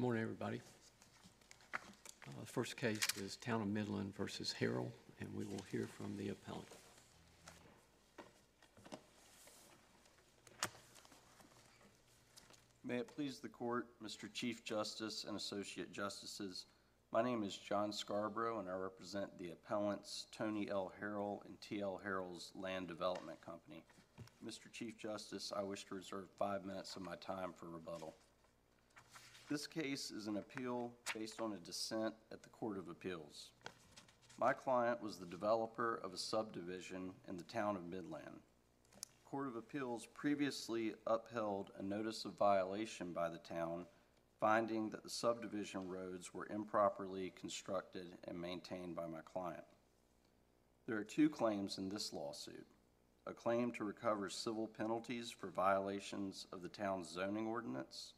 Morning, everybody. Uh, First case is Town of Midland versus Harrell, and we will hear from the appellant. May it please the court, Mr. Chief Justice and Associate Justices, my name is John Scarborough, and I represent the appellants Tony L. Harrell and T.L. Harrell's Land Development Company. Mr. Chief Justice, I wish to reserve five minutes of my time for rebuttal. This case is an appeal based on a dissent at the Court of Appeals. My client was the developer of a subdivision in the town of Midland. Court of Appeals previously upheld a notice of violation by the town, finding that the subdivision roads were improperly constructed and maintained by my client. There are two claims in this lawsuit. A claim to recover civil penalties for violations of the town's zoning ordinance,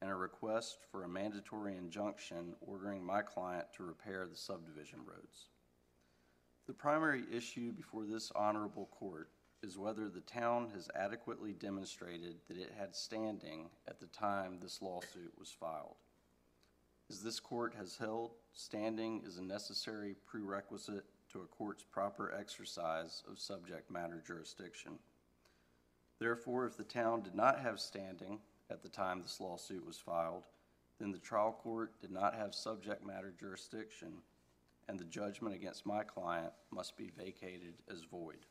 and a request for a mandatory injunction ordering my client to repair the subdivision roads. The primary issue before this honorable court is whether the town has adequately demonstrated that it had standing at the time this lawsuit was filed. As this court has held, standing is a necessary prerequisite to a court's proper exercise of subject matter jurisdiction. Therefore, if the town did not have standing at the time this lawsuit was filed, then the trial court did not have subject matter jurisdiction, and the judgment against my client must be vacated as void.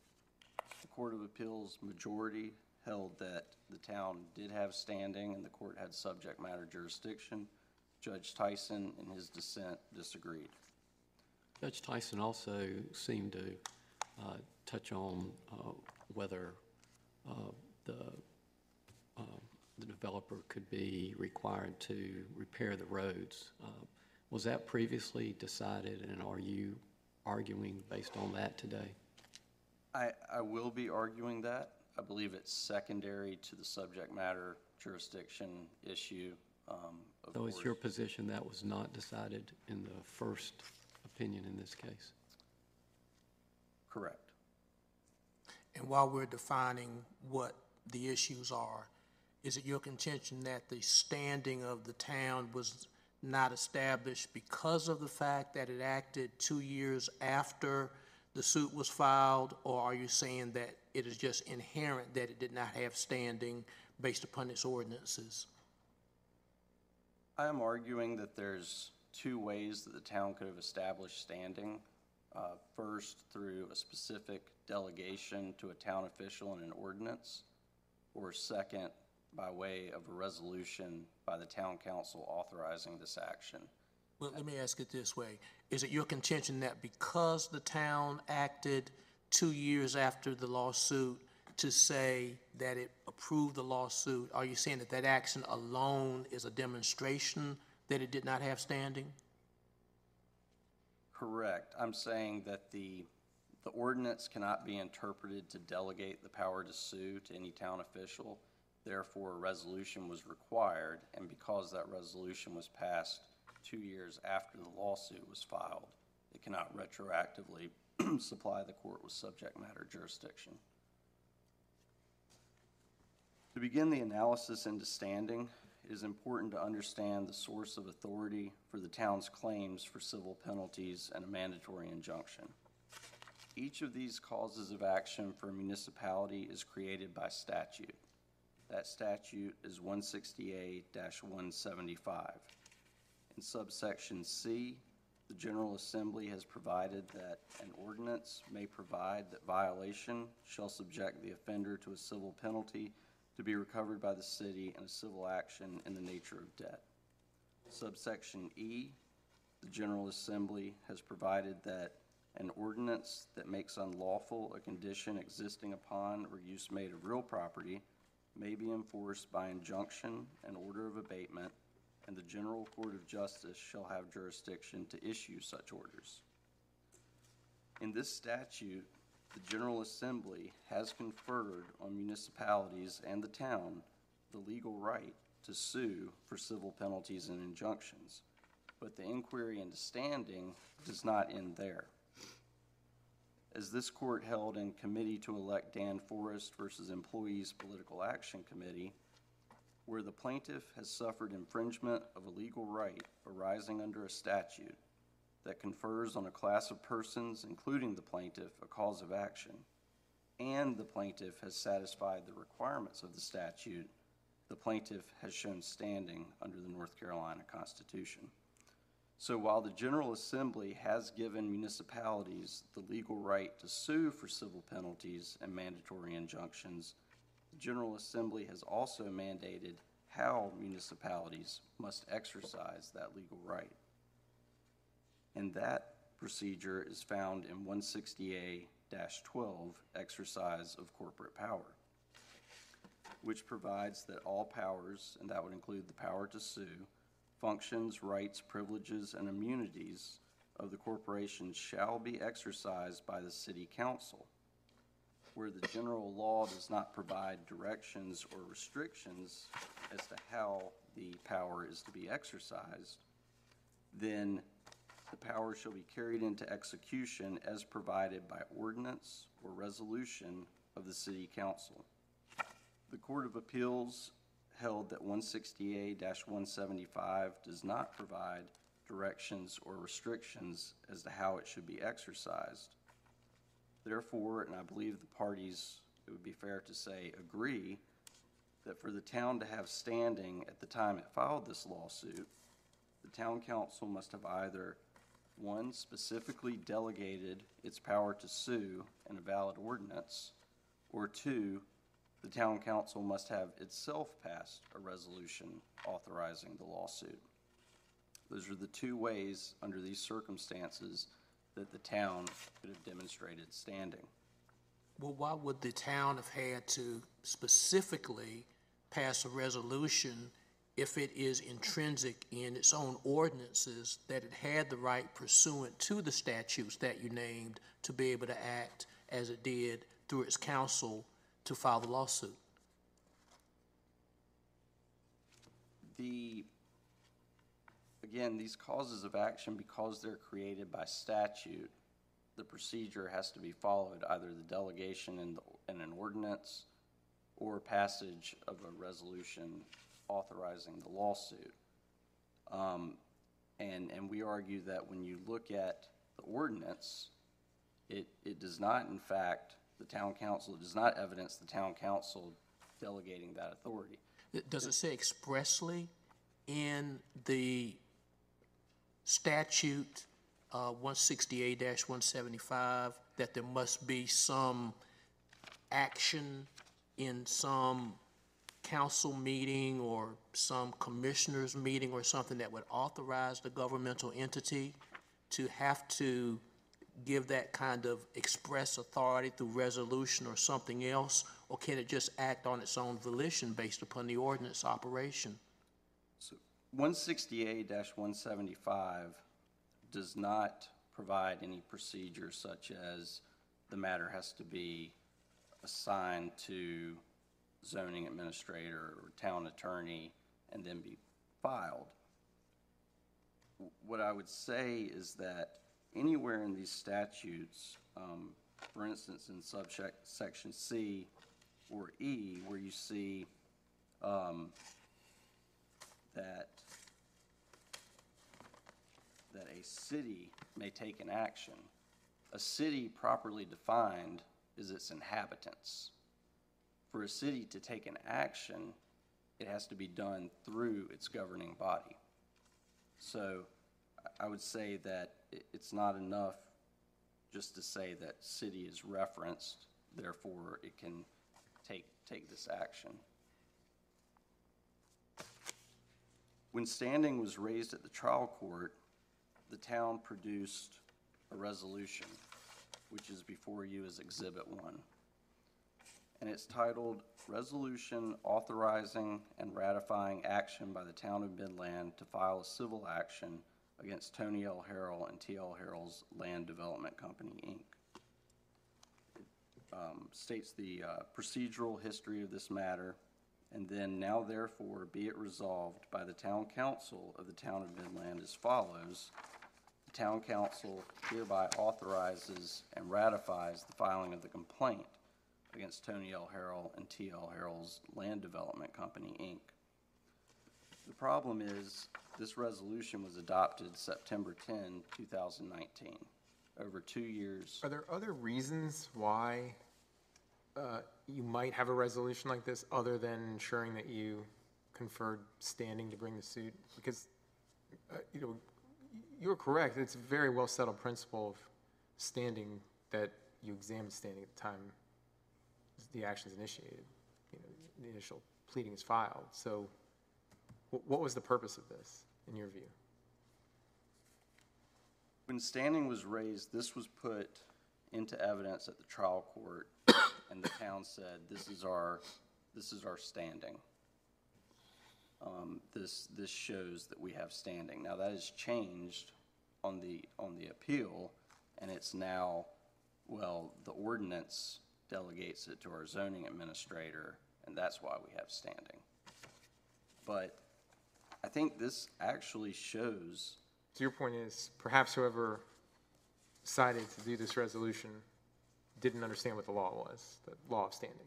The Court of Appeals majority held that the town did have standing and the court had subject matter jurisdiction. Judge Tyson, in his dissent, disagreed. Judge Tyson also seemed to uh, touch on uh, whether uh, the uh, the developer could be required to repair the roads. Uh, Was that previously decided, and are you arguing based on that today? I, I will be arguing that. I believe it's secondary to the subject matter jurisdiction issue. um, of So it's your position that was not decided in the first opinion in this case? Correct. And while we're defining what the issues are, is it your contention that the standing of the town was not established because of the fact that it acted two years after the suit was filed? Or are you saying that it is just inherent that it did not have standing based upon its ordinances? I am arguing that there's two ways that the town could have established standing. Uh, First, through a specific delegation to a town official in an ordinance, or second, by way of a resolution by the town council authorizing this action. Well, let me ask it this way. Is it your contention that because the town acted two years after the lawsuit to say that it approved the lawsuit, are you saying that that action alone is a demonstration that it did not have standing? Correct. I'm saying that the, the ordinance cannot be interpreted to delegate the power to sue to any town official. Therefore, a resolution was required, and because that resolution was passed two years after the lawsuit was filed, it cannot retroactively supply the court with subject matter jurisdiction. To begin the analysis into standing, it is important to understand the source of authority for the town's claims for civil penalties and a mandatory injunction. Each of these causes of action for a municipality is created by statute. That statute is 160A-175. In subsection C, the General Assembly has provided that an ordinance may provide that violation shall subject the offender to a civil penalty to be recovered by the city in a civil action in the nature of debt. Subsection E, the General Assembly has provided that an ordinance that makes unlawful a condition existing upon or use made of real property may be enforced by injunction and order of abatement, and the General Court of Justice shall have jurisdiction to issue such orders. In this statute, the General Assembly has conferred on municipalities and the town the legal right to sue for civil penalties and injunctions, but the inquiry into standing does not end there. As this court held in Committee to Elect Dan Forest versus Employees Political Action Committee, where the plaintiff has suffered infringement of a legal right arising under a statute that confers on a class of persons, including the plaintiff, a cause of action, and the plaintiff has satisfied the requirements of the statute, the plaintiff has shown standing under the North Carolina Constitution. So while the General Assembly has given municipalities the legal right to sue for civil penalties and mandatory injunctions, the General Assembly has also mandated how municipalities must exercise that legal right. And that procedure is found in 160A-12, Exercise of Corporate Power, which provides that all powers, and that would include the power to sue, functions, rights, privileges, and immunities of the corporation shall be exercised by the city council. Where the general law does not provide directions or restrictions as to how the power is to be exercised, then the power shall be carried into execution as provided by ordinance or resolution of the city council. The Court of Appeals held that 160A-175 does not provide directions or restrictions as to how it should be exercised. Therefore, and I believe the parties, it would be fair to say, agree that for the town to have standing at the time it filed this lawsuit, the town council must have either, one, specifically delegated its power to sue in a valid ordinance, or two, the town council must have itself passed a resolution authorizing the lawsuit. Those are the two ways, under these circumstances, that the town could have demonstrated standing. Well, why would the town have had to specifically pass a resolution if it is intrinsic in its own ordinances that it had the right pursuant to the statutes that you named to be able to act as it did through its council to file the lawsuit? The, again, these causes of action, because they're created by statute, the procedure has to be followed, either the delegation in, the- an ordinance or passage of a resolution authorizing the lawsuit. Um, And, and we argue that when you look at the ordinance, it, it does not, in fact, the town council, it does not evidence the town council delegating that authority. Does it say expressly in the statute, uh, one sixty-eight one seventy-five, that there must be some action in some council meeting or some commissioners meeting or something that would authorize the governmental entity to have to give that kind of express authority through resolution or something else? Or can it just act on its own volition based upon the ordinance operation? So one sixty-eight one seventy-five does not provide any procedure such as the matter has to be assigned to zoning administrator or town attorney and then be filed. What I would say is that anywhere in these statutes, um, for instance, in subsection C or E, where you see, um, that, that a city may take an action. A city properly defined is its inhabitants. For a city to take an action, it has to be done through its governing body. So I- I would say that it's not enough just to say that city is referenced, therefore it can take, take this action. When standing was raised at the trial court, the town produced a resolution, which is before you as Exhibit One. And it's titled Resolution Authorizing and Ratifying Action by the Town of Midland to File a Civil Action Against Tony L. Harrell and T. L. Harrell's Land Development Company, Inc. It, um, States the uh, procedural history of this matter, and then now therefore be it resolved by the town council of the town of Midland as follows. The town council hereby authorizes and ratifies the filing of the complaint against Tony L. Harrell and T. L. Harrell's Land Development Company, Inc. The problem is, this resolution was adopted September 10, 2019, over two years. Are there other reasons why uh, you might have a resolution like this, other than ensuring that you conferred standing to bring the suit? Because, uh, you know, you're correct, it's a very well-settled principle of standing that you examine standing at the time the action is initiated, you know, the initial pleading is filed. So wh- what was the purpose of this, in your view? When standing was raised, this was put into evidence at the trial court, and the town said, this is our, this is our standing. Um, This, this shows that we have standing. Now, that has changed on the, on the appeal, and it's now, well, the ordinance delegates it to our zoning administrator, and that's why we have standing. But I think this actually shows So your point is, perhaps whoever decided to do this resolution didn't understand what the law was, the law of standing.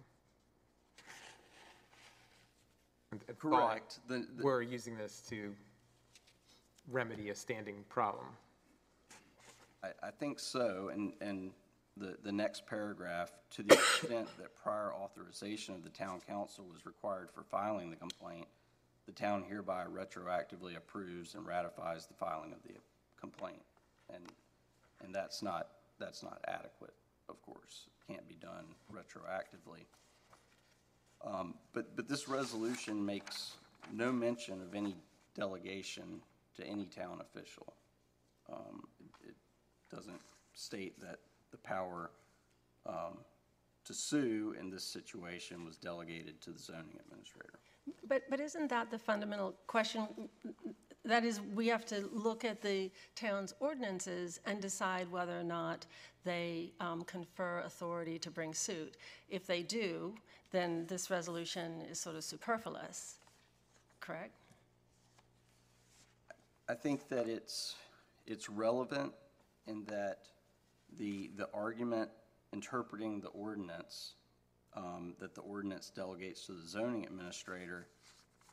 And- and Correct. The- the- We're using this to remedy a standing problem. I, I think so, and, and the, the next paragraph, to the extent that prior authorization of the town council was required for filing the complaint, the town hereby retroactively approves and ratifies the filing of the complaint. And, and that's not, that's not adequate, of course. Can't be done retroactively. Um, But, but this resolution makes no mention of any delegation to any town official. Um, it- It doesn't state that the power um, to sue in this situation was delegated to the zoning administrator. But, but isn't that the fundamental question? That is, we have to look at the town's ordinances and decide whether or not they um, confer authority to bring suit. If they do, then this resolution is sort of superfluous, correct? I think that it's, it's relevant in that the, the argument interpreting the ordinance, um, that the ordinance delegates to the zoning administrator,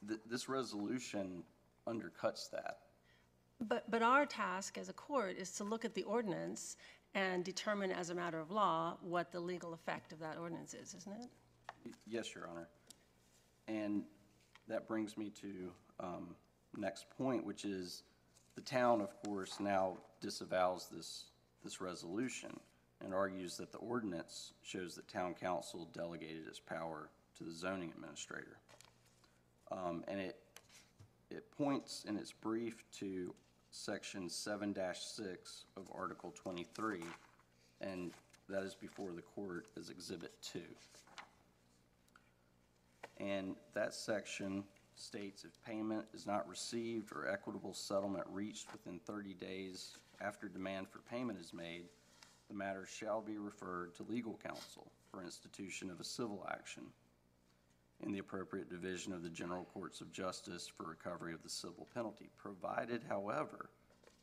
th- this resolution undercuts that. But, but our task as a court is to look at the ordinance and determine as a matter of law what the legal effect of that ordinance is, isn't it? Yes, Your Honor. And that brings me to um, next point, which is the town, of course, now disavows this, this resolution and argues that the ordinance shows that town council delegated its power to the zoning administrator. Um, And it, it points in its brief to section seven six of Article twenty-three, and that is before the court as Exhibit Two. And that section states if payment is not received or equitable settlement reached within 30 days after demand for payment is made, the matter shall be referred to legal counsel for institution of a civil action in the appropriate division of the general courts of justice for recovery of the civil penalty, provided, however,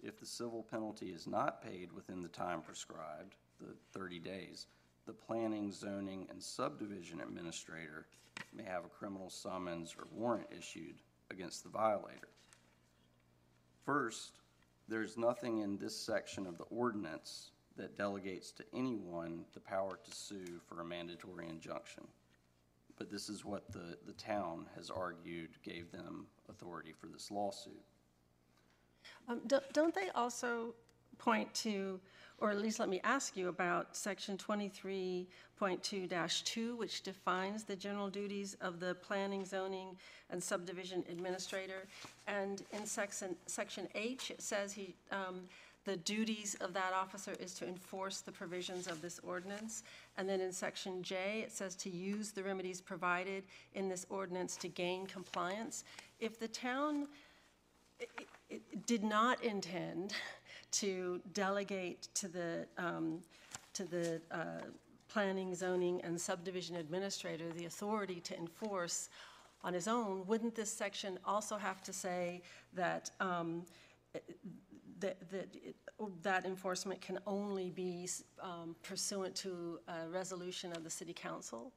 if the civil penalty is not paid within the time prescribed, the 30 days, the planning, zoning, and subdivision administrator may have a criminal summons or warrant issued against the violator. First, there's nothing in this section of the ordinance that delegates to anyone the power to sue for a mandatory injunction. But this is what the, the town has argued gave them authority for this lawsuit. Um, don't- Don't they also point to, or at least let me ask you about section 23.2-2, which defines the general duties of the planning, zoning, and subdivision administrator? And in section, section H, it says he, um, the duties of that officer is to enforce the provisions of this ordinance. And then in section J, it says to use the remedies provided in this ordinance to gain compliance. If the town it- it did not intend to delegate to the, um, to the uh, planning, zoning, and subdivision administrator the authority to enforce on his own, wouldn't this section also have to say that, um, that, that, that enforcement can only be um, pursuant to a resolution of the city council?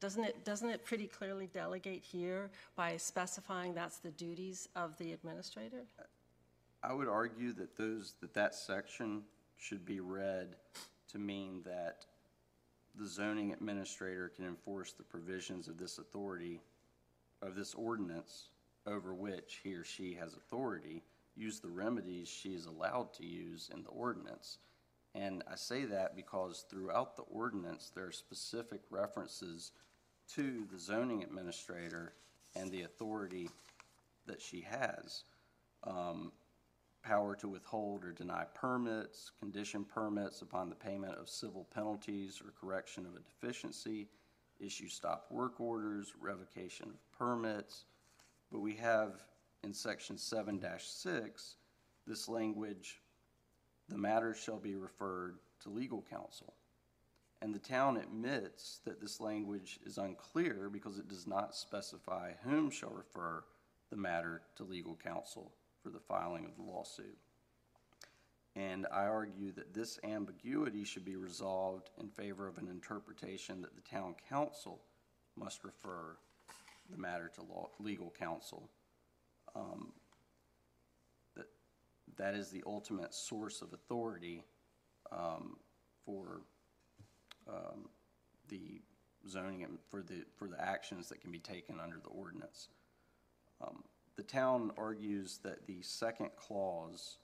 Doesn't it, doesn't it pretty clearly delegate here by specifying that's the duties of the administrator? I would argue that those, that that section should be read to mean that the zoning administrator can enforce the provisions of this authority, of this ordinance, over which he or she has authority, use the remedies she is allowed to use in the ordinance. And I say that because throughout the ordinance, there are specific references to the zoning administrator and the authority that she has um, power to withhold or deny permits, condition permits upon the payment of civil penalties or correction of a deficiency, issue stop work orders, revocation of permits. But we have in section seven six, this language, the matter shall be referred to legal counsel. And the town admits that this language is unclear because it does not specify whom shall refer the matter to legal counsel for the filing of the lawsuit. And I argue that this ambiguity should be resolved in favor of an interpretation that the town council must refer the matter to law, legal counsel. Um, That, that is the ultimate source of authority um, for um, the zoning and for the, for the actions that can be taken under the ordinance. Um, The town argues that the second clause,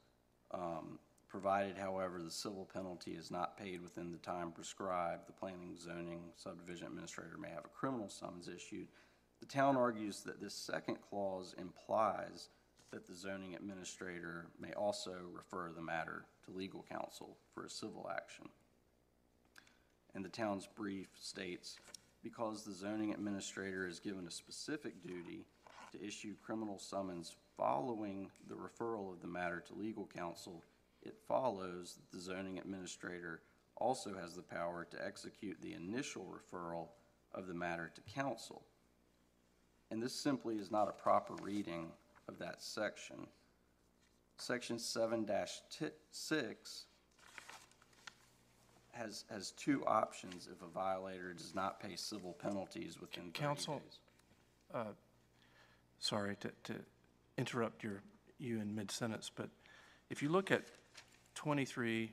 um, provided however the civil penalty is not paid within the time prescribed, the planning, zoning, subdivision administrator may have a criminal summons issued. The town argues that this second clause implies that the zoning administrator may also refer the matter to legal counsel for a civil action. And the town's brief states, because the zoning administrator is given a specific duty to issue criminal summons following the referral of the matter to legal counsel, it follows that the zoning administrator also has the power to execute the initial referral of the matter to council. And this simply is not a proper reading of that section. Section seven six has, has two options if a violator does not pay civil penalties within thirty Counsel? days. sorry to, to interrupt your, you in mid-sentence, but if you look at twenty-three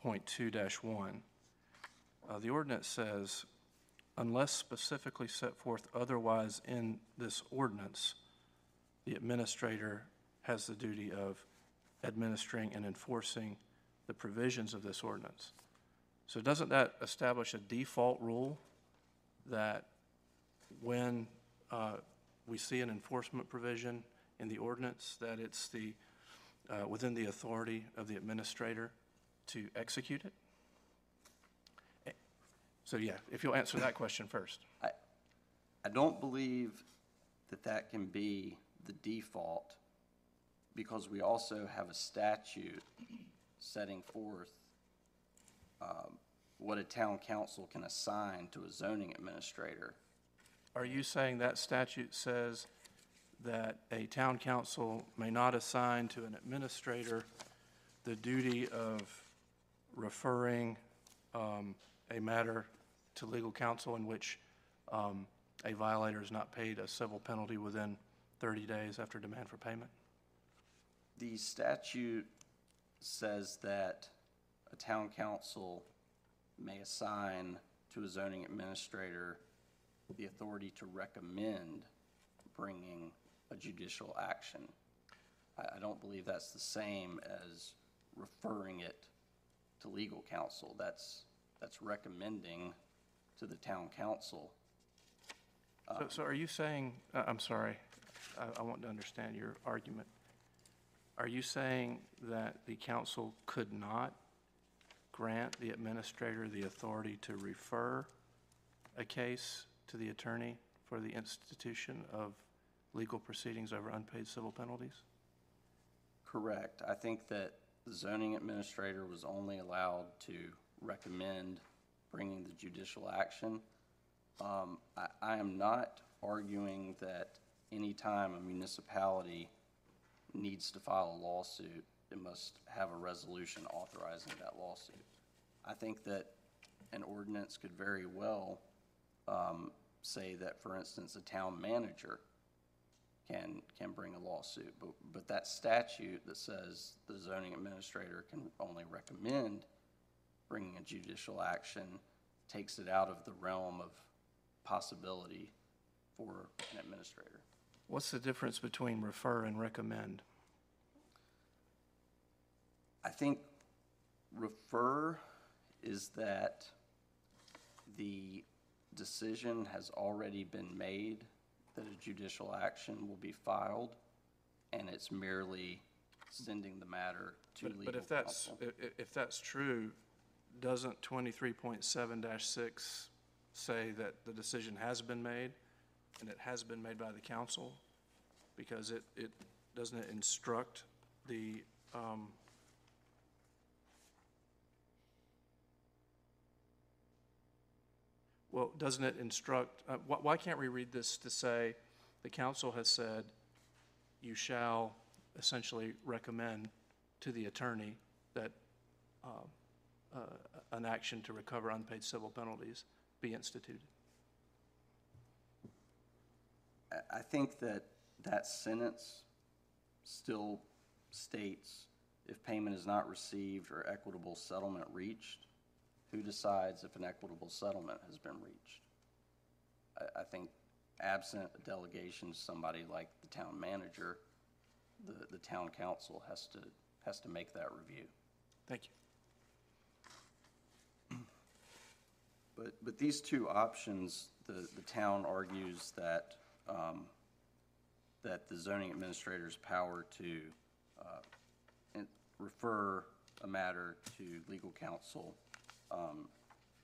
point two one, uh, the ordinance says, unless specifically set forth otherwise in this ordinance, the administrator has the duty of administering and enforcing the provisions of this ordinance. So doesn't that establish a default rule that when uh, we see an enforcement provision in the ordinance, that it's the, uh, within the authority of the administrator to execute it? So, yeah, if you'll answer that question first. I don't believe that that can be the default because we also have a statute setting forth um, what a town council can assign to a zoning administrator. Are you saying that statute says that a town council may not assign to an administrator the duty of referring um, a matter to legal counsel in which um, a violator is not paid a civil penalty within 30 days after demand for payment? The statute says that a town council may assign to a zoning administrator the authority to recommend bringing a judicial action. I, I don't believe that's the same as referring it to legal counsel. That's, that's recommending to the town council. So- So are you saying, I- I'm sorry, I- I want to understand your argument. Are you saying that the council could not grant the administrator the authority to refer a case to the attorney for the institution of legal proceedings over unpaid civil penalties? Correct. I think that the zoning administrator was only allowed to recommend bringing the judicial action. Um, I, I am not arguing that anytime a municipality needs to file a lawsuit, it must have a resolution authorizing that lawsuit. I think that an ordinance could very well um, say that, for instance, a town manager can, can bring a lawsuit, but, but that statute that says the zoning administrator can only recommend bringing a judicial action takes it out of the realm of possibility for an administrator. What's the difference between refer and recommend? I think refer is that the decision has already been made, that a judicial action will be filed, and it's merely sending the matter to But, legal but if that's, counsel. i- i- if that's true, doesn't 23.7-6 say that the decision has been made and it has been made by the council? Because it, it, doesn't it instruct the, um, well, doesn't it instruct, uh, why, why can't we read this to say, the council has said, you shall essentially recommend to the attorney that uh, Uh, an action to recover unpaid civil penalties be instituted. I- I think that that sentence still states, if payment is not received or equitable settlement reached, who decides if an equitable settlement has been reached? I, I think absent a delegation to somebody like the town manager, the, the town council has to, has to make that review. Thank you. But, but these two options, the, the town argues that, um, that the zoning administrator's power to, uh, refer a matter to legal counsel, um,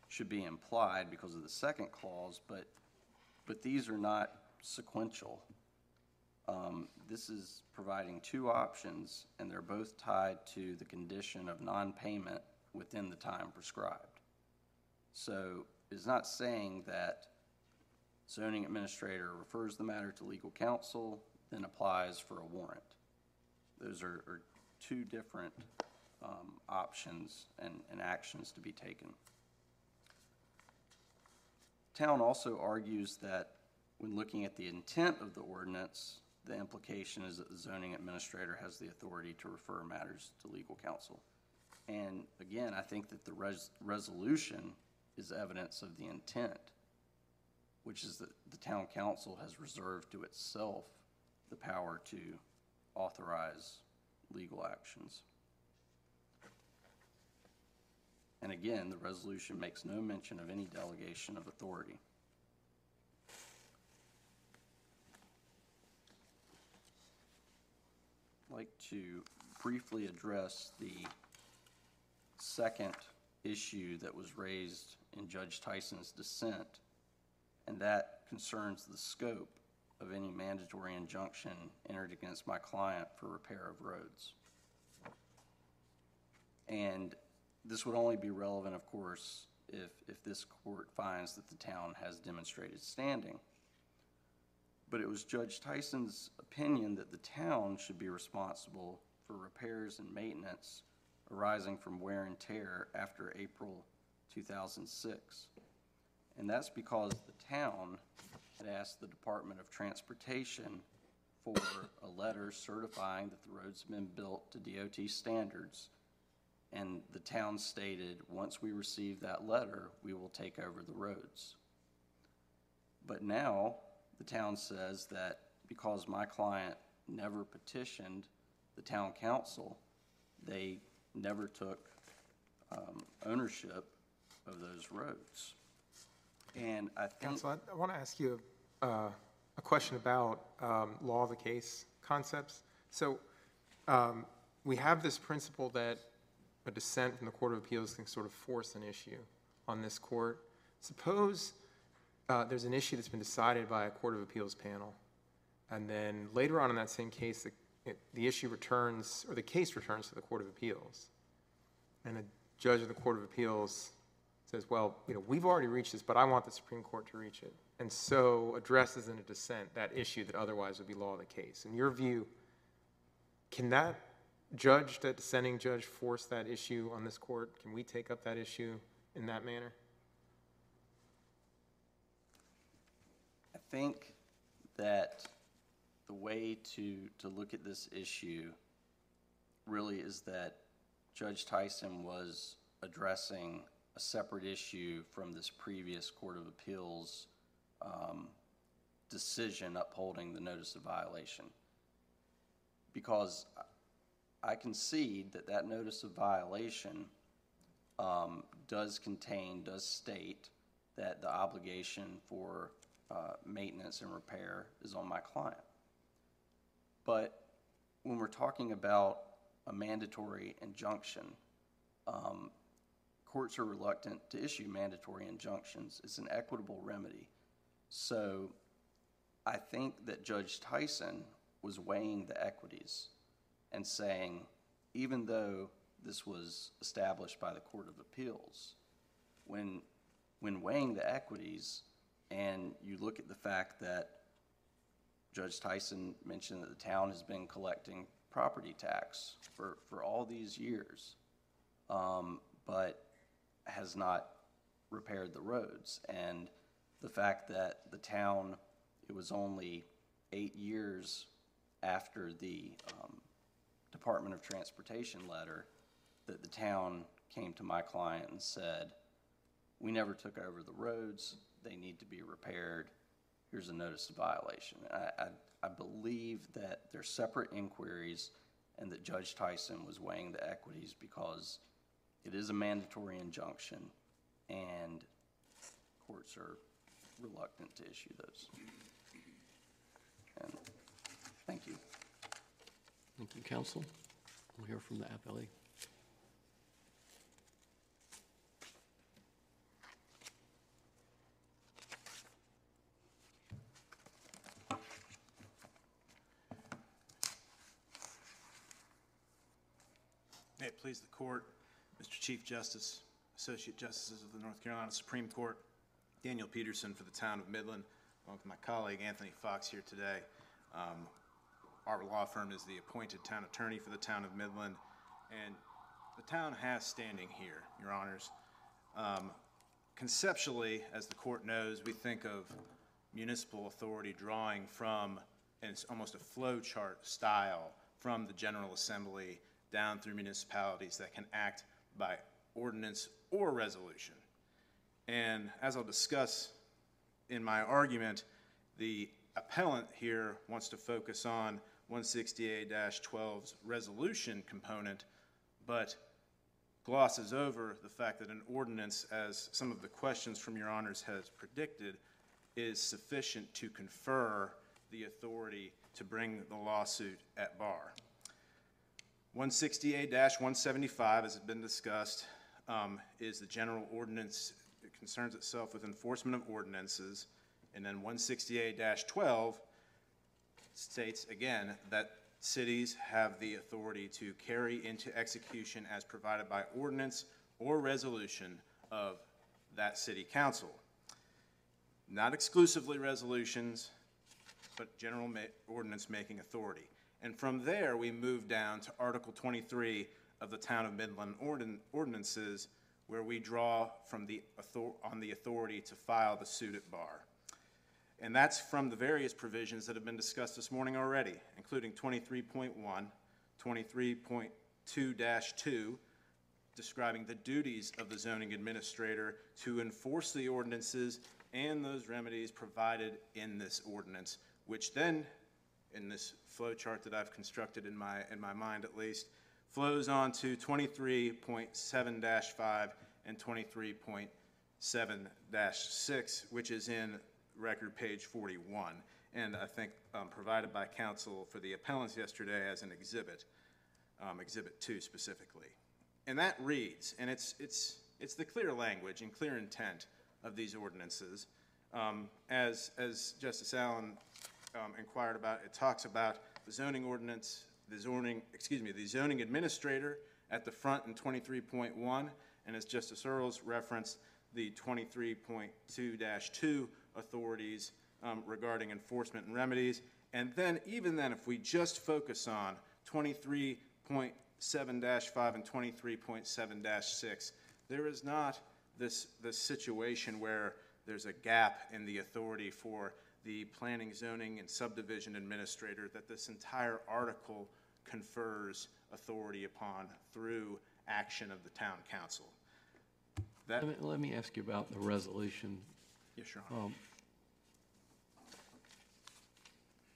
should be implied because of the second clause, but, but these are not sequential. Um, this is providing two options, and they're both tied to the condition of non-payment within the time prescribed. So it's not saying that zoning administrator refers the matter to legal counsel, then applies for a warrant. Those are, are two different, um, options and, and actions to be taken. Town also argues that when looking at the intent of the ordinance, the implication is that the zoning administrator has the authority to refer matters to legal counsel. And again, I think that the res- resolution is evidence of the intent, which is that the town council has reserved to itself the power to authorize legal actions. And again, the resolution makes no mention of any delegation of authority. I'd like to briefly address the second issue that was raised in Judge Tyson's dissent, and that concerns the scope of any mandatory injunction entered against my client for repair of roads. And this would only be relevant, of course, if, if this court finds that the town has demonstrated standing. But it was Judge Tyson's opinion that the town should be responsible for repairs and maintenance arising from wear and tear after April 2006. And that's because the town had asked the Department of Transportation for a letter certifying that the roads have been built to DOT standards. And the town stated, once we receive that letter, we will take over the roads. But now, the town says that because my client never petitioned the town council, they never took um, ownership of those roads. And I think, Counsel, I- I want to ask you uh, a question about um, law of the case concepts. So um, we have this principle that a dissent from the Court of Appeals can sort of force an issue on this court. Suppose uh, there's an issue that's been decided by a Court of Appeals panel, and then later on in that same case, the- it- the issue returns, or the case returns to the Court of Appeals. And a judge of the Court of Appeals says, well, you know, we've already reached this, but I want the Supreme Court to reach it. And so addresses in a dissent that issue that otherwise would be law of the case. In your view, can that judge, that dissenting judge, force that issue on this court? Can we take up that issue in that manner? I think that the way to, to look at this issue really is that Judge Tyson was addressing a separate issue from this previous Court of Appeals um, decision upholding the notice of violation. Because I concede that that notice of violation um, does contain, does state that the obligation for uh, maintenance and repair is on my client. But when we're talking about a mandatory injunction, um, courts are reluctant to issue mandatory injunctions. It's an equitable remedy. So I think that Judge Tyson was weighing the equities and saying, even though this was established by the Court of Appeals, when, when weighing the equities and you look at the fact that Judge Tyson mentioned that the town has been collecting property tax for, for all these years, um, but has not repaired the roads. And the fact that the town, it was only eight years after the um, Department of Transportation letter that the town came to my client and said, we never took over the roads, they need to be repaired, here's a notice of violation. I, I, I believe that they're separate inquiries and that Judge Tyson was weighing the equities because it is a mandatory injunction and courts are reluctant to issue those. And, thank you. Thank you, counsel. We'll hear from the appellee. May it please the court, Mr. Chief Justice, Associate Justices of the North Carolina Supreme Court, Daniel Peterson for the town of Midland, along with my colleague Anthony Fox here today. Um, Our law firm is the appointed town attorney for the town of Midland, and the town has standing here, your honors. Um, Conceptually, as the court knows, we think of municipal authority drawing from, and it's almost a flow chart style, from the General Assembly down through municipalities that can act by ordinance or resolution. And as I'll discuss in my argument, the appellant here wants to focus on 160A-12's resolution component, but glosses over the fact that an ordinance, as some of the questions from your honors has predicted, is sufficient to confer the authority to bring the lawsuit at bar. 160A-175, as has been discussed, um, is the general ordinance, it concerns itself with enforcement of ordinances. And then 160A-12 states, again, that cities have the authority to carry into execution as provided by ordinance or resolution of that city council. Not exclusively resolutions, but general ma- ordinance-making authority. And from there, we move down to Article 23 of the Town of Midland ordin- ordinances, where we draw from the, on the authority to file the suit at bar. And that's from the various provisions that have been discussed this morning already, including 23.1, 23.2-2, describing the duties of the zoning administrator to enforce the ordinances and those remedies provided in this ordinance, which then, in this flow chart that I've constructed in my, in my mind at least, flows on to 23.7-5 and 23.7-6, which is in record page 41, and I think um, provided by counsel for the appellants yesterday as an exhibit, um, Exhibit 2 specifically. And that reads, and it's, it's, it's the clear language and clear intent of these ordinances. Um, As, as Justice Allen um, inquired about, it talks about the zoning ordinance, the zoning, excuse me, the zoning administrator at the front in 23.1, and as Justice Earls referenced, the 23.2-2 authorities um, regarding enforcement and remedies. And then, even then, if we just focus on 23.7-5 and 23.7-6, there is not this, this situation where there's a gap in the authority for the planning, zoning, and subdivision administrator that this entire article confers authority upon through action of the town council. That, Let me, let me ask you about the resolution. yes, Your Honor.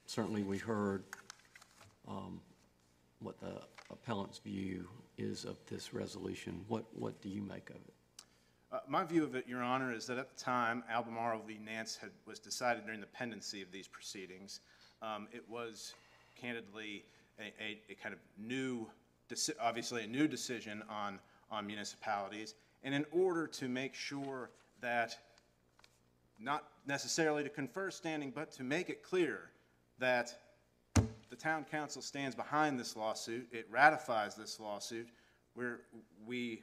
Certainly, we heard um, what the appellant's view is of this resolution. What, what do you make of it? Uh, My view of it, Your Honor, is that at the time Albemarle v. Nance had, was decided during the pendency of these proceedings. Um, It was candidly a, a, a kind of new, deci- obviously a new decision on, on municipalities. And in order to make sure that not necessarily to confer standing, but to make it clear that the town council stands behind this lawsuit, it ratifies this lawsuit, where we,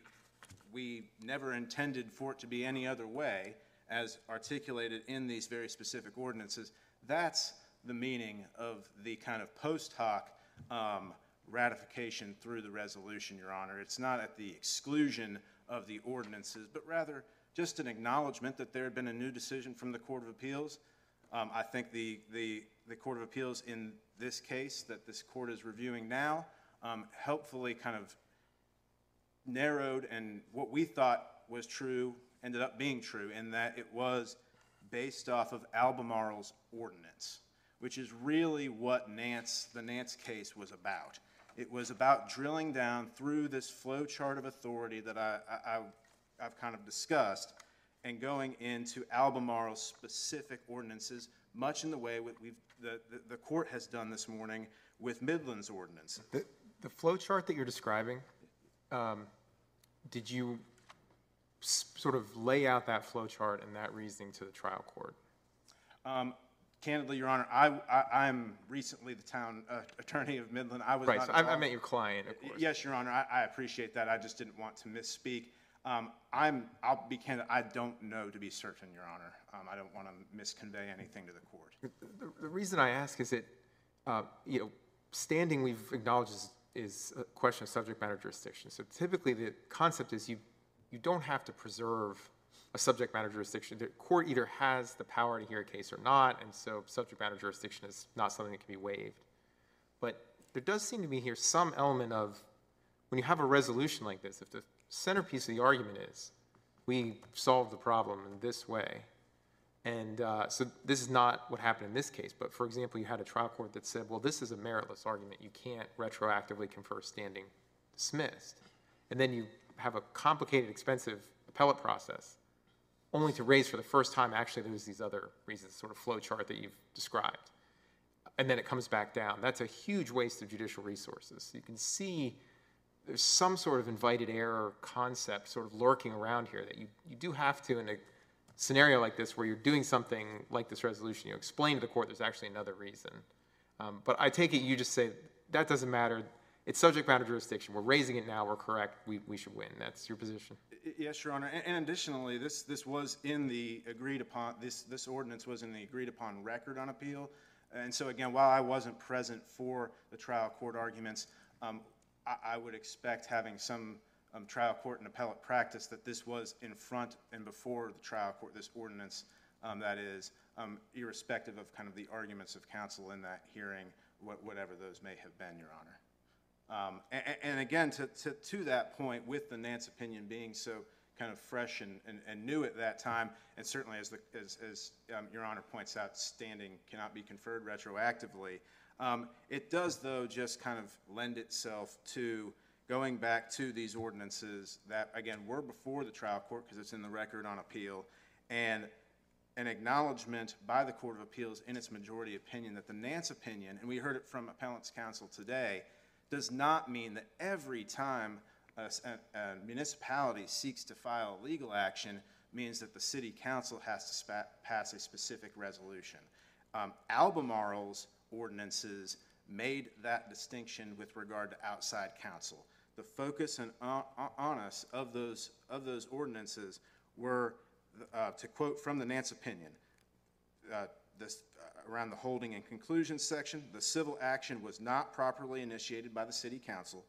we never intended for it to be any other way, as articulated in these very specific ordinances. That's the meaning of the kind of post hoc um, ratification through the resolution, Your Honor. It's not at the exclusion of the ordinances, but rather just an acknowledgement that there had been a new decision from the Court of Appeals. Um, I think the, the, the Court of Appeals in this case that this court is reviewing now um, helpfully kind of narrowed and what we thought was true ended up being true in that it was based off of Albemarle's ordinance, which is really what Nance, the Nance case was about. It was about drilling down through this flow chart of authority that I, I, I've kind of discussed and going into Albemarle's specific ordinances, much in the way with we've, the, the, the court has done this morning with Midland's ordinance. The, the flow chart that you're describing, um, did you sort of lay out that flow chart and that reasoning to the trial court? Um, Candidly, Your Honor, I, I, I'm recently the town uh, attorney of Midland. I was Right, not so I, I meant your client, of course. Yes, Your Honor, I, I appreciate that. I just didn't want to misspeak. Um, I'm, I'll be candid, I don't know to be certain, Your Honor. Um, I don't want to misconvey anything to the court. The, the reason I ask is that, uh, you know, standing we've acknowledged is, is a question of subject matter jurisdiction. So typically, the concept is you, you don't have to preserve a subject matter jurisdiction. The court either has the power to hear a case or not, and so subject matter jurisdiction is not something that can be waived. But there does seem to be here some element of, when you have a resolution like this, if the centerpiece of the argument is, we solve the problem in this way, and uh, so this is not what happened in this case, but for example, you had a trial court that said, well, this is a meritless argument. You can't retroactively confer standing dismissed. And then you have a complicated, expensive appellate process, only to raise for the first time, actually, there's these other reasons, sort of flow chart that you've described. And then it comes back down. That's a huge waste of judicial resources. You can see there's some sort of invited error concept sort of lurking around here that you, you do have to, in a scenario like this where you're doing something like this resolution, you explain to the court there's actually another reason. Um, but I take it you just say, that doesn't matter. It's subject matter jurisdiction. We're raising it now. We're correct. We, we should win. That's your position. Yes, Your Honor, and- and additionally, this, this was in the agreed upon, this, this ordinance was in the agreed upon record on appeal. And so again, while I wasn't present for the trial court arguments, um, I, I would expect having some um, trial court and appellate practice that this was in front and before the trial court, this ordinance, um, that is, um, irrespective of kind of the arguments of counsel in that hearing, what- whatever those may have been, Your Honor. Um, a- a- And again, to, to, to that point, with the Nance opinion being so kind of fresh and, and, and new at that time, and certainly as the, as, as um, Your Honor points out, standing cannot be conferred retroactively. um, It does, though, just kind of lend itself to going back to these ordinances that, again, were before the trial court, because it's in the record on appeal, and an acknowledgement by the Court of Appeals in its majority opinion that the Nance opinion, and we heard it from appellant's counsel today, does not mean that every time a municipality seeks to file a legal action means that the city council has to spa- pass a specific resolution. Um, Albemarle's ordinances made that distinction with regard to outside counsel. The focus and on- on- onus of those, of those ordinances were, uh, to quote from the Nance opinion, uh, this, uh, around the holding and conclusion section, the civil action was not properly initiated by the city council.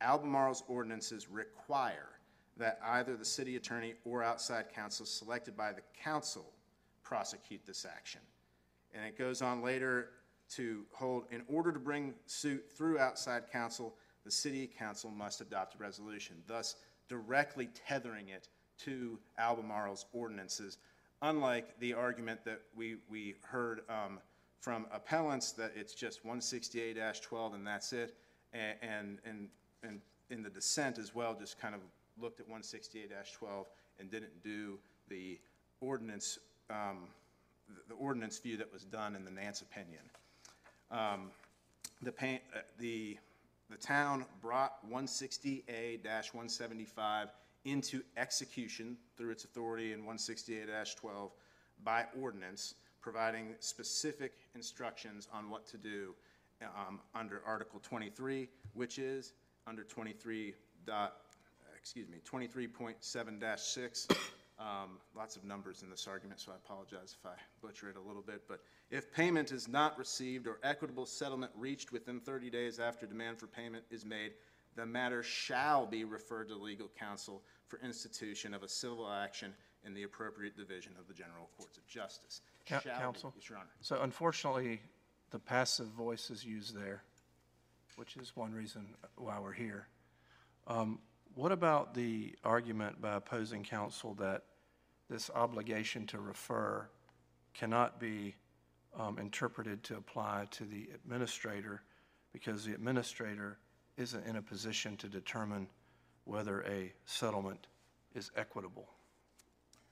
Albemarle's ordinances require that either the city attorney or outside counsel selected by the council prosecute this action. And it goes on later to hold, in order to bring suit through outside counsel, the city council must adopt a resolution, thus directly tethering it to Albemarle's ordinances, unlike the argument that we, we heard um, from appellants that it's just 160A-12 and that's it, a- and, and, and in the dissent as well, just kind of looked at 160A-12 and didn't do the ordinance, um, the- ordinance view that was done in the Nance opinion. Um, The paint, uh, the, the town brought 160A-175 into execution through its authority in 160A-12 by ordinance, providing specific instructions on what to do um, under Article 23, which is under 23 dot, excuse me, 23.7-6. Um, Lots of numbers in this argument, so I apologize if I butcher it a little bit. But if payment is not received or equitable settlement reached within 30 days after demand for payment is made, the matter shall be referred to legal counsel for institution of a civil action in the appropriate division of the general courts of justice. Coun- Shall be. Counsel? Yes, Your Honor. So unfortunately, the passive voice is used there, which is one reason why we're here. Um, What about the argument by opposing counsel that this obligation to refer cannot be um, interpreted to apply to the administrator because the administrator isn't in a position to determine whether a settlement is equitable?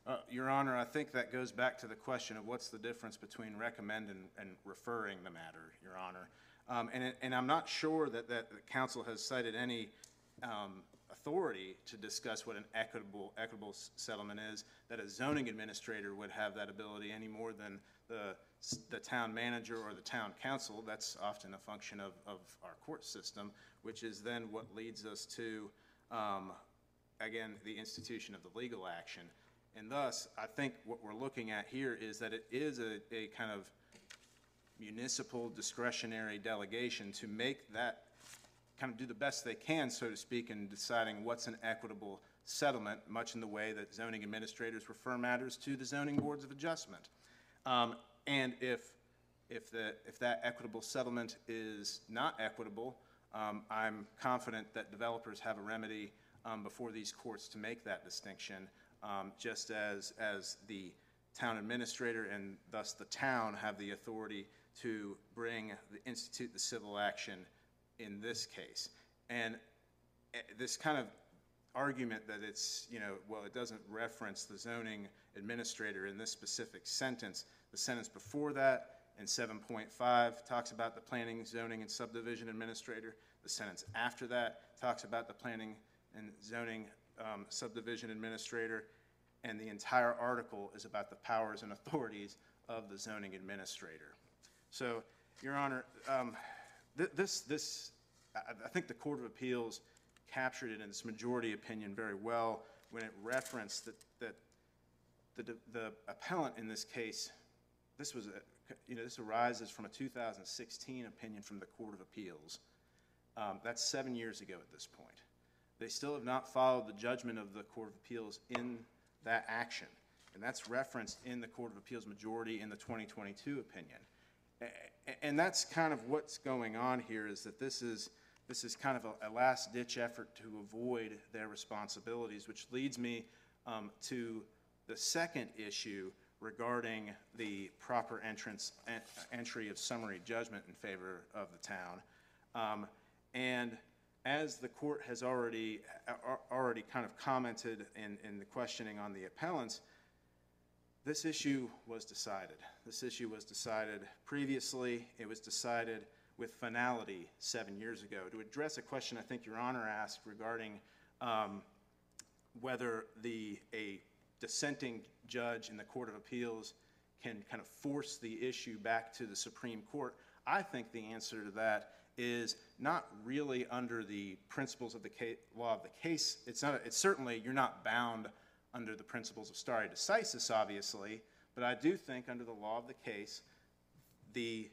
Uh, Your Honor, I think that goes back to the question of what's the difference between recommend and, and referring the matter, Your Honor. Um, and, and I'm not sure that, that the council has cited any, um, authority to discuss what an equitable, equitable settlement is, that a zoning administrator would have that ability any more than the, the town manager or the town council. That's often a function of, of our court system, which is then what leads us to, um, again, the institution of the legal action. And thus, I think what we're looking at here is that it is a, a kind of municipal discretionary delegation to make that, kind of do the best they can, so to speak, in deciding what's an equitable settlement, much in the way that zoning administrators refer matters to the zoning boards of adjustment. Um, and if, if the, if that equitable settlement is not equitable, um, I'm confident that developers have a remedy, um, before these courts to make that distinction, um, just as, as the town administrator and thus the town have the authority to bring, the institute the civil action in this case. And eh, this kind of argument that it's, you know, well, it doesn't reference the zoning administrator in this specific sentence. The sentence before that, in seven point five, talks about the planning, zoning, and subdivision administrator. The sentence after that talks about the planning and zoning um, subdivision administrator. And the entire article is about the powers and authorities of the zoning administrator. So, Your Honor, um, th- this, this, I, I think the Court of Appeals captured it in its majority opinion very well when it referenced that, that the, the appellant in this case, this was a, you know, this arises from a 2016 opinion from the Court of Appeals. Um, That's seven years ago at this point. They still have not followed the judgment of the Court of Appeals in that action. And that's referenced in the Court of Appeals majority in the 2022 opinion. And that's kind of what's going on here, is that this is, this is kind of a, a last-ditch effort to avoid their responsibilities, which leads me um, to the second issue regarding the proper entrance, en- entry of summary judgment in favor of the town. Um, And as the court has already, already kind of commented in, in the questioning on the appellants, this issue was decided. This issue was decided previously. It was decided with finality seven years ago. To address a question I think Your Honor asked regarding um, whether the, a dissenting judge in the Court of Appeals can kind of force the issue back to the Supreme Court, I think the answer to that is not really under the principles of the law of the case. It's not, it's certainly, you're not bound under the principles of stare decisis, obviously, but I do think under the law of the case, the,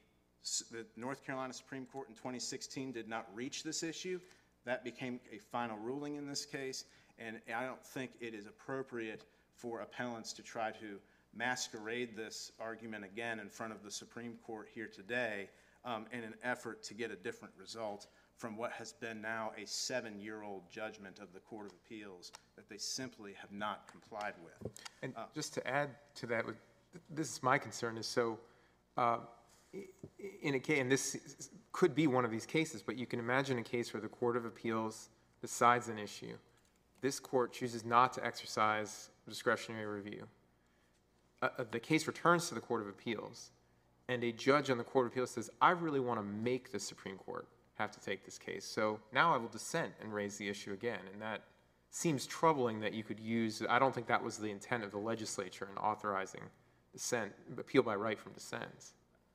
the North Carolina Supreme Court in 2016 did not reach this issue. That became a final ruling in this case, and I don't think it is appropriate for appellants to try to masquerade this argument again in front of the Supreme Court here today um, in an effort to get a different result from what has been now a seven-year-old judgment of the Court of Appeals that they simply have not complied with. And just to add to that, this is my concern, is so, uh, in a case, and this could be one of these cases, but you can imagine a case where the Court of Appeals decides an issue. This court chooses not to exercise discretionary review. Uh, uh, The case returns to the Court of Appeals, and a judge on the Court of Appeals says, I really want to make the Supreme Court have to take this case. So now I will dissent and raise the issue again. And that seems troubling that you could use, I don't think that was the intent of the legislature in authorizing dissent, appeal by right from dissents.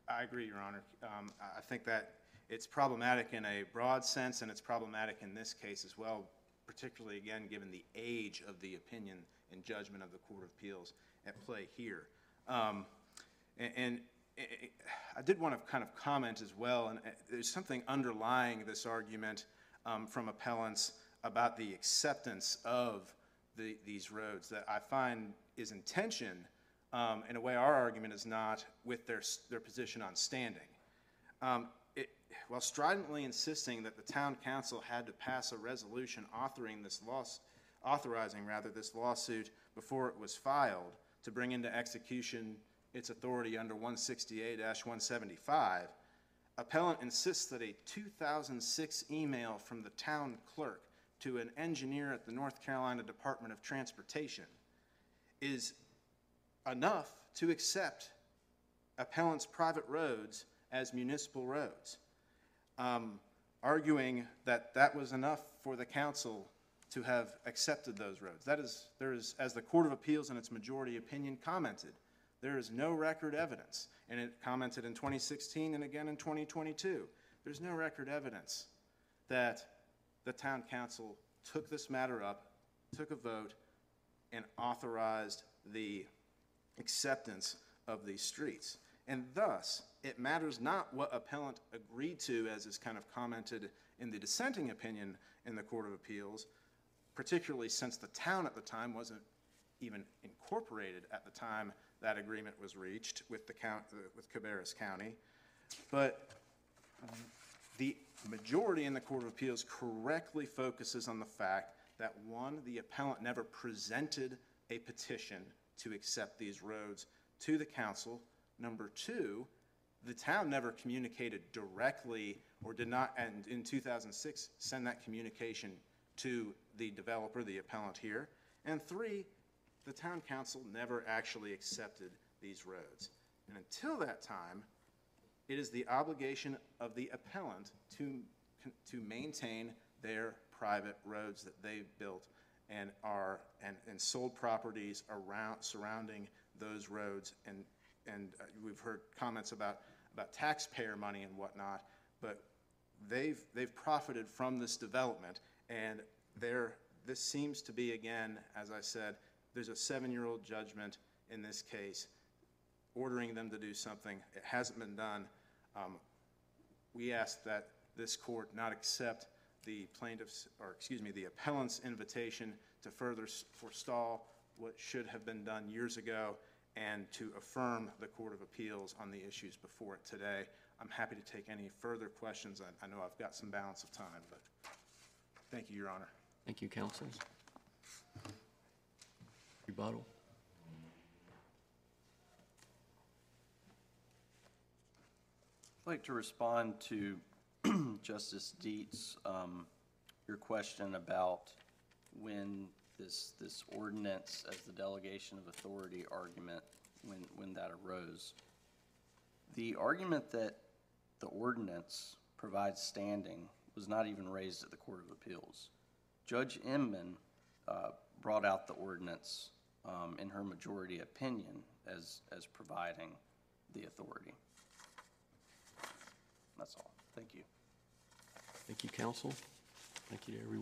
I agree, Your Honor. Um, I think that it's problematic in a broad sense, and it's problematic in this case as well, particularly, again, given the age of the opinion and judgment of the Court of Appeals at play here. Um, And and I- did want to kind of comment as well, and uh, there's something underlying this argument um, from appellants about the acceptance of the- these roads that I find is in tension, um, in a way our argument is not, with their, their position on standing. Um, it, while stridently insisting that the town council had to pass a resolution authoring this loss, authorizing rather this lawsuit before it was filed to bring into execution its authority under one sixty-eight one seventy-five, appellant insists that a two thousand six email from the town clerk to an engineer at the North Carolina Department of Transportation is enough to accept appellant's private roads as municipal roads, um, arguing that that was enough for the council to have accepted those roads. That is, there is, as the Court of Appeals in its majority opinion commented, there is no record evidence, and it commented in 2016 and again in 2022. There's no record evidence that the town council took this matter up, took a vote, and authorized the acceptance of these streets. And thus, it matters not what appellant agreed to, as is kind of commented in the dissenting opinion in the Court of Appeals, particularly since the town at the time wasn't even incorporated at the time that agreement was reached with the count, uh, with Cabarrus County. But um, the majority in the Court of Appeals correctly focuses on the fact that, one, the appellant never presented a petition to accept these roads to the council. Number two, the town never communicated directly or did not, and in 2006, send that communication to the developer, the appellant here. And three, the town council never actually accepted these roads. And until that time, it is the obligation of the appellant to, to maintain their private roads that they've built and are, and, and sold properties around, surrounding those roads. And, and uh, we've heard comments about, about taxpayer money and whatnot, but they've, they've profited from this development. And there, this seems to be, again, as I said, there's a seven-year-old judgment in this case ordering them to do something. It hasn't been done. Um, We ask that this court not accept the plaintiff's, or excuse me, the appellant's invitation to further forestall what should have been done years ago and to affirm the Court of Appeals on the issues before it today. I'm happy to take any further questions. I, I know I've got some balance of time, but thank you, Your Honor. Thank you, counsel. I'd like to respond to Justice Dietz, um, your question about when this, this ordinance as the delegation of authority argument, when, when that arose. The argument that the ordinance provides standing was not even raised at the Court of Appeals. Judge Inman uh, brought out the ordinance um, in her majority opinion as, as providing the authority. That's all. Thank you. Thank you, council. Thank you to everyone.